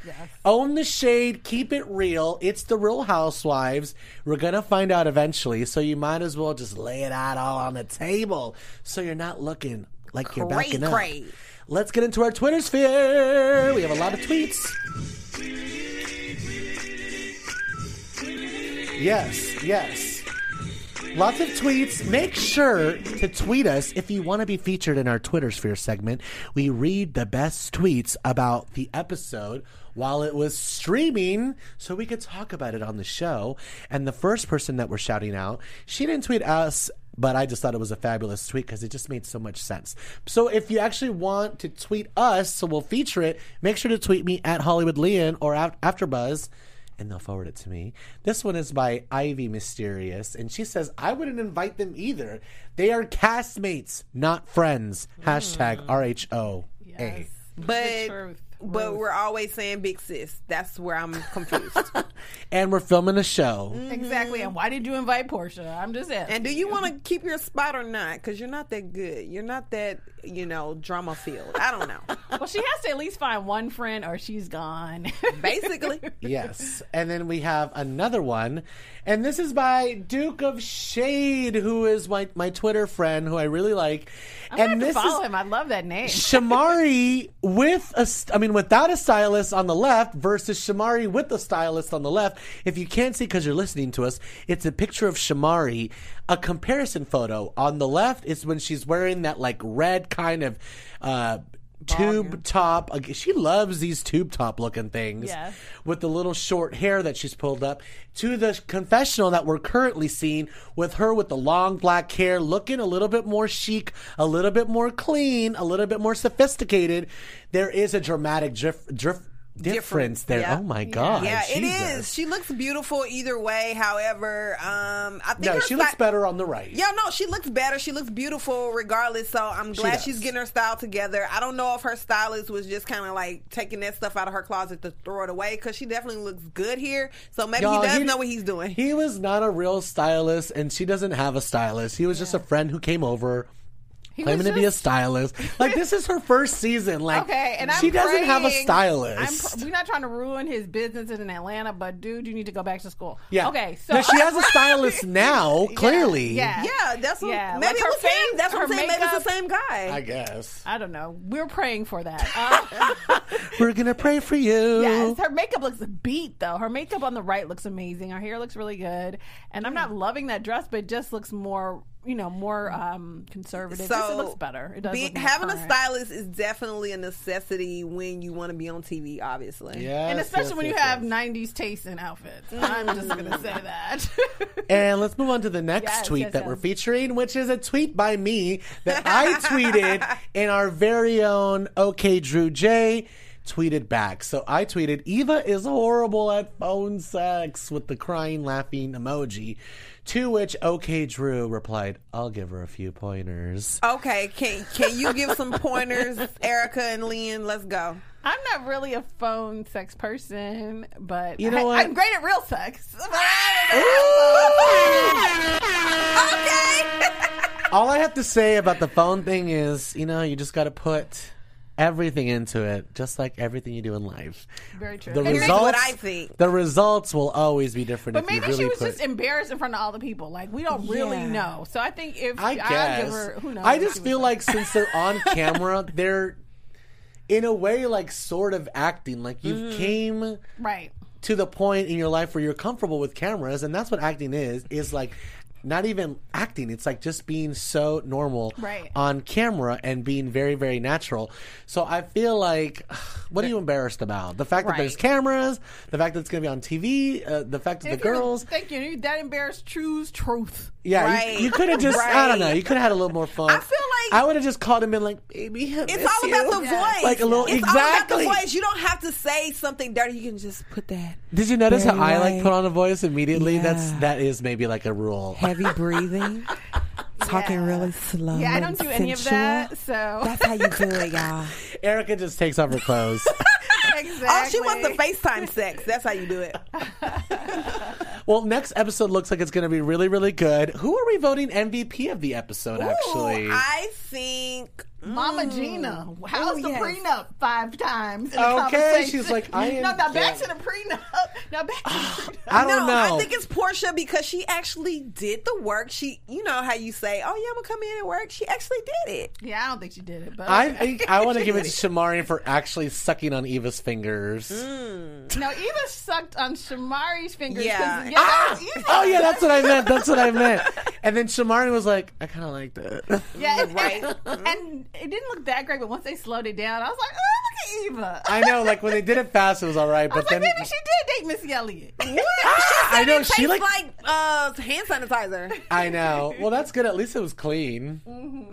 Own the shade, keep it real. It's the real housewives. We're going to find out eventually, so you might as well just lay it out all on the table so you're not looking like you're Cray, backing up. cray. Let's get into our Twitter sphere. We have a lot of tweets. Yes, yes. Lots of tweets. Make sure to tweet us if you want to be featured in our Twitter sphere segment. We read the best tweets about the episode while it was streaming so we could talk about it on the show. And the first person that we're shouting out, she didn't tweet us, but I just thought it was a fabulous tweet because it just made so much sense. So if you actually want to tweet us, so we'll feature it, make sure to tweet me at Hollywood Lian or Af- AfterBuzz and they'll forward it to me. This one is by Ivy Mysterious, and she says, I wouldn't invite them either. They are castmates, not friends. Hmm. Hashtag R H O A. Yes. But but we're always saying big sis. That's where I'm confused. [LAUGHS] And we're filming a show. Mm-hmm. Exactly. And why did you invite Porsha? I'm just asking. and do you [LAUGHS] want to keep your spot or not? Because you're not that good. You're not that you know drama field. I don't know. [LAUGHS] well, she has to at least find one friend, or she's gone. [LAUGHS] Basically, Yes. And then we have another one. And this is by Duke of Shade, who is my, my Twitter friend who I really like. I'm and have to this follow is him. I love that name. [LAUGHS] Shamari with a I mean, without a stylist on the left versus Shamari with a stylist on the left. If you can't see because you're listening to us, it's a picture of Shamari. A comparison photo on the left is when she's wearing that like red kind of uh, tube top. She loves these tube top looking things Yes. with the little short hair that she's pulled up to the confessional that we're currently seeing with her with the long black hair looking a little bit more chic, a little bit more clean, a little bit more sophisticated. There is a dramatic drift, drift difference there. Yeah. Oh my god. Yeah, it Jesus. is. She looks beautiful either way. However, um, I think No, she looks better on the right. Yeah, no, she looks better. She looks beautiful regardless. So I'm glad does. she's getting her style together. I don't know if her stylist was just kind of like taking that stuff out of her closet to throw it away because she definitely looks good here. So maybe Y'all, he does he- know what he's doing. He was not a real stylist, and she doesn't have a stylist. He was just a friend who came over. He Claiming was to be a stylist, [LAUGHS] like this is her first season. Like, Okay, and I'm she doesn't have a stylist. I'm pr- we're not trying to ruin his businesses in Atlanta, but dude, you need to go back to school. yeah. Okay. So now she has a stylist [LAUGHS] now. Clearly, Yeah. yeah, that's what, Yeah, maybe like it her was him. face, That's what her I'm saying. Maybe it's the same guy. I guess I don't know. We're praying for that. [LAUGHS] Uh, we're gonna pray for you. yes, her makeup looks beat though. Her makeup on the right looks amazing. Her hair looks really good, and I'm not loving that dress, but it just looks more, you know, more um conservative. Just, it looks better. It does. be- look more having a stylist is definitely a necessity when you want to be on TV. Obviously, Yes, And especially yes, when you have yes. 90s taste in outfits. I'm just going to say that. [LAUGHS] And let's move on to the next Yes, tweet yes, that yes. we're featuring, which is a tweet by me that I [LAUGHS] tweeted in our very own OK Drew J tweeted back. So I tweeted, Eva is horrible at phone sex with the crying laughing emoji. To which OK Drew replied, I'll give her a few pointers. Okay, can can you give some pointers, Erika and Lynn? Let's go. I'm not really a phone sex person, but You know I, what? I'm great at real sex. [LAUGHS] [LAUGHS] Okay. [LAUGHS] All I have to say about the phone thing is, you know, you just got to put everything into it, just like everything you do in life. Very true. The And results, what I think. the results will always be different. But if you maybe really she was put, just embarrassed in front of all the people. Like we don't really Yeah. know. So I think if I I'll guess. give her, who knows? I just feel like since they're on [LAUGHS] camera, they're in a way like sort of acting. Like you've Mm-hmm. came right. to the point in your life where you're comfortable with cameras, and that's what acting is. Is like not even acting. It's like just being so normal Right. on camera and being very, very natural. So I feel like, [SIGHS] what are you embarrassed about? The fact that there's cameras, the fact that it's going to be on TV, uh, the fact that If the girls. thank you. That embarrassed choose truth. Yeah, Right. you, you could have just, I don't know, you could have had a little more fun. I feel like- I would have just called him in like, baby, I It's miss all about you." the voice. Like a little, it's exactly. all about the voice. You don't have to say something dirty. You can just put that Did you notice how Very I like put on a voice immediately? That's, Yeah. that is maybe like a rule. Heavy breathing, [LAUGHS] talking Yeah. really slow. Yeah, I and don't do any of that. So That's how you do it, y'all. [LAUGHS] Erika just takes off her clothes. [LAUGHS] exactly. Oh, she wants the FaceTime sex. That's how you do it. well, next episode looks like it's going to be really, really good. Who are we voting MVP of the episode, actually? I think Mama Gina, how's Ooh, the yes. prenup five times? In the Okay, conversation? she's like, I [LAUGHS] no, now back dead. to the prenup. Now back to the [SIGHS] prenup. I don't no, know. I think it's Porsha because she actually did the work. She, you know how you say, "Oh yeah, I'm gonna come in and work." She actually did it. yeah, I don't think she did it, but I think I want to give it to [LAUGHS] Shamari for actually sucking on Eva's fingers. Mm. no, Eva sucked on Shamari's fingers. 'cause- Yeah. yeah, that was Eva. Oh yeah, that's what I meant. That's what I meant. And then Shamari was like, I kind of liked it. Yeah, and, [LAUGHS] Right. and, and it didn't look that great, but once they slowed it down, I was like, oh, look at Eva. I know, like when they did it fast, it was all right. [LAUGHS] But was like, then maybe she did date Missy Elliott. [LAUGHS] I know she like. like uh, hand sanitizer. I know. Well, that's good. At least it was clean.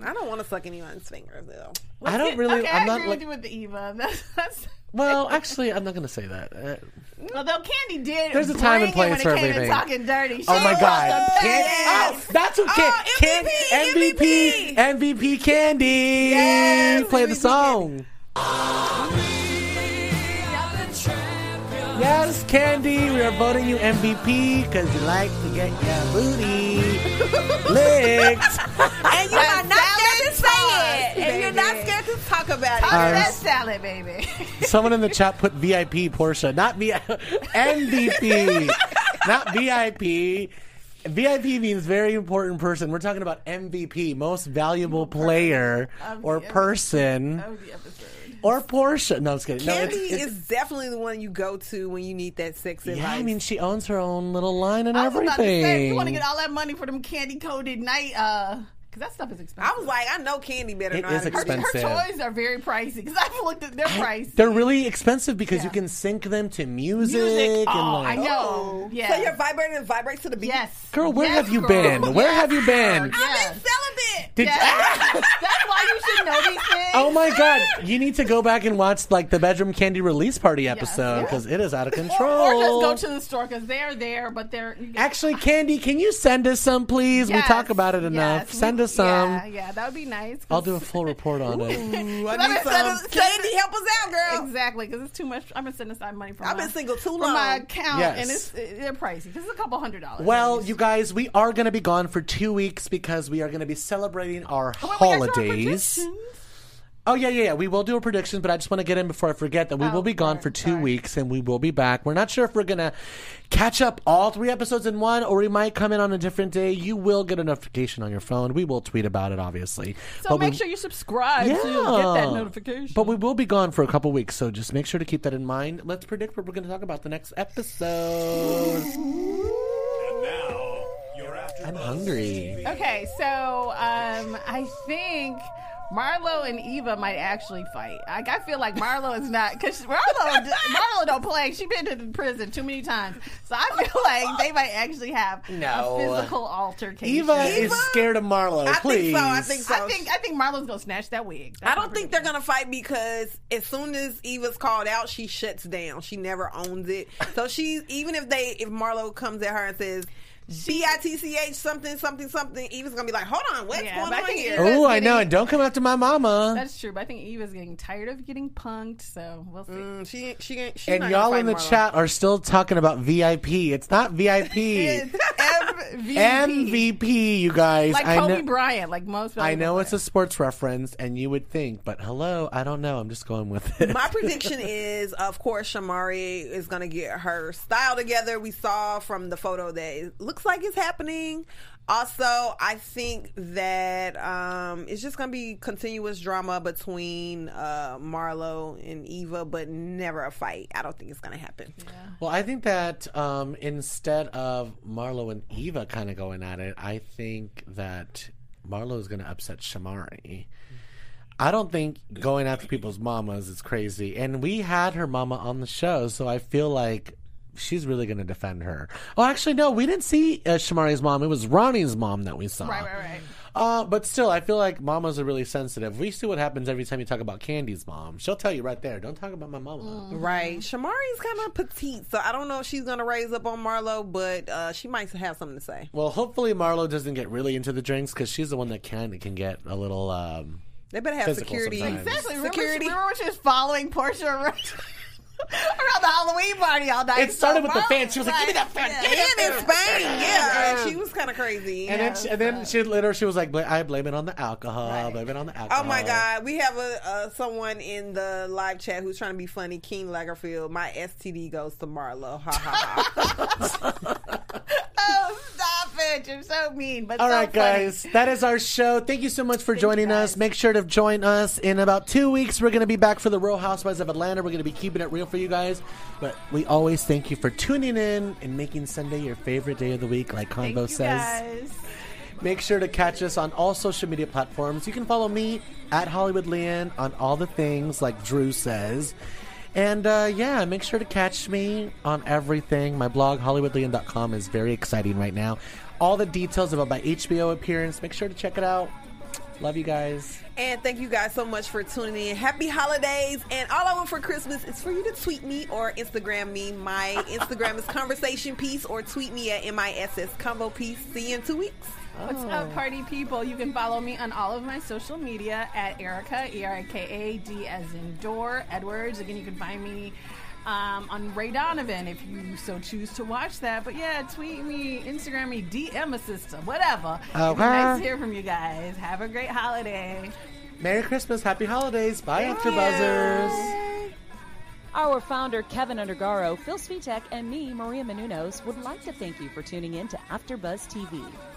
I don't want to suck anyone's fingers though. I don't really. Okay, I'm I not agree like. with you with the Eva. [LAUGHS] That's, that's Well, actually, I'm not going to say that. Uh, although Kandi did. There's a time and place when for it came to everything. talking dirty. She oh my god! the oh, that's who can, Oh, can MVP, MVP MVP Kandi. Yes, Play the MVP song. Yes, Kandi, we are voting you MVP because you like to get your booty [LAUGHS] licked. And you're not scared to say salad it. And you're not scared to talk about Talk it. Um, that salad, baby. Someone in the chat put VIP Porsha, not V MVP, [LAUGHS] not VIP. VIP means very important person. We're talking about MVP, most valuable player or the person That was the episode. or Porsha. No, I'm just kidding. No, Kandi it's, it's, is definitely the one you go to when you need that sex advice. yeah, I mean, she owns her own little line and I was about to everything. say, you want to get all that money for them Kandi Koated night, uh, because that stuff is expensive. I was like, I know Kandi better It know how is to her, that. expensive. her toys are very pricey because I've looked at their price. They're really expensive because you can sync them to music, music. and Oh, like, I know. Yeah. So your vibrator vibrates to the beat. Yes. girl, where Yes, have you girl. been? Where Yes, have you been? I've been celibate. Did Yes. [LAUGHS] [LAUGHS] That's why you should know these things. Oh my god! You need to go back and watch like the Bedroom Kandi release party episode because it is out of control. [LAUGHS] Or just go to the store because they're there, but they're Actually, Kandi, can you send us some, please? we talk about it enough. yes. Send We- us some. Yeah, um, yeah, that would be nice. I'll do a full report on it. Ooh, I need [LAUGHS] some. it- Kandi, help us out, girl. Exactly, because it's too much. I've been setting aside money for I've my, been single too long for my account, Yes. and it's they're pricey This is a couple hundred dollars. Well, you guys, we are going to be gone for two weeks because we are going to be celebrating our Oh, wait, we gotta our holidays. Predictions. Oh yeah, yeah, yeah. We will do a prediction, but I just want to get in before I forget that we Oh, will be gone sorry, for two sorry. weeks, and we will be back. We're not sure if we're gonna catch up all three episodes in one, or we might come in on a different day. You will get a notification on your phone. We will tweet about it, obviously. So But make we- sure you subscribe so you'll get that notification. But we will be gone for a couple weeks, so just make sure to keep that in mind. Let's predict what we're going to talk about the next episode. And now, you're after I'm hungry. Okay, so um, I think Marlo and Eva might actually fight. Like I feel like Marlo is not because Marlo Marlo don't play. She been to the prison too many times, so I feel like they might actually have No. a physical altercation. Eva, is scared of Marlo. I please. think so. I think so. I think I think Marlo's gonna snatch that wig. That's I don't think they're gonna fight because as soon as Eva's called out, she shuts down. She never owns it. So she even if they if Marlo comes at her and says B I T C H something something something, Eva's gonna be like, hold on, what's Yeah, going on here? Oh, I know. And don't come after my mama. That's true, but I think Eva's getting tired of getting punked, so we'll see. Mm, she she ain't- she and not y'all in the fight Marlo. chat are still talking about VIP. It's not VIP. [LAUGHS] It's MVP. MVP, you guys. like I Kobe know, Bryant, like most. I know it's a sports reference, and you would think, but hello, I don't know. I'm just going with it. My [LAUGHS] prediction is, of course, Shamari is going to get her style together. We saw from the photo that it looks like it's happening. Also, I think that um, it's just going to be continuous drama between uh, Marlo and Eva, but never a fight. I don't think it's going to happen. Yeah. Well, I think that um, instead of Marlo and Eva kind of going at it, I think that Marlo is going to upset Shamari. I don't think going after people's mamas is crazy. And we had her mama on the show, so I feel like she's really going to defend her. Oh, actually, no, we didn't see uh, Shamari's mom. It was Ronnie's mom that we saw. Right, right, right. Uh, but still, I feel like mamas are really sensitive. We see what happens every time you talk about Kandi's mom. She'll tell you right there, don't talk about my mama. Right. Shamari's kind of petite, so I don't know if she's going to raise up on Marlo, but uh, she might have something to say. Well, hopefully Marlo doesn't get really into the drinks because she's the one that can can get a little. Um, They better have security. sometimes. Exactly. Remember, Security. She, remember when she was following Porsha around, [LAUGHS] [LAUGHS] around the Halloween party all night? It started with the fan. She was like, "Give me that fan, give me that And in Spain, yeah, and she was kind of crazy. and then she, and then she later she was like, "I blame it on the alcohol. Blame it on the alcohol." Oh my God, we have a uh, someone in the live chat who's trying to be funny. King Lagerfield, my STD goes to Marlo. Ha ha ha. [LAUGHS] [LAUGHS] [LAUGHS] Oh, stop it! You're so mean, but All so right, funny. guys, that is our show. Thank you so much for joining us. Make sure to join us in about two weeks. We're going to be back for the Real Housewives of Atlanta. We're going to be keeping it real for you guys. But we always thank you for tuning in and making Sunday your favorite day of the week, like Thank Convo you says. guys. Make sure to catch us on all social media platforms. You can follow me at Hollywood Lian on all the things, like Drew says. And uh, yeah, make sure to catch me on everything. My blog, HollywoodLian.com, is very exciting right now. All the details about my HBO appearance, make sure to check it out. Love you guys. and thank you guys so much for tuning in. Happy holidays! And all I want for Christmas is for you to tweet me or Instagram me. My [LAUGHS] Instagram is conversation piece or tweet me at miss Convo piece. See you in two weeks. What's up, party people? You can follow me on all of my social media at Erika, E R I K A D as in door, Edwards. Again, you can find me um, on Ray Donovan if you so choose to watch that. But yeah, tweet me, Instagram me, DM a sister, whatever. It'd Okay. nice to hear from you guys. Have a great holiday. Merry Christmas, Happy Holidays. Bye, After Buzzers. Our founder, Kevin Undergaro, Phil Svitek, and me, Maria Menounos, would like to thank you for tuning in to AfterBuzz TV.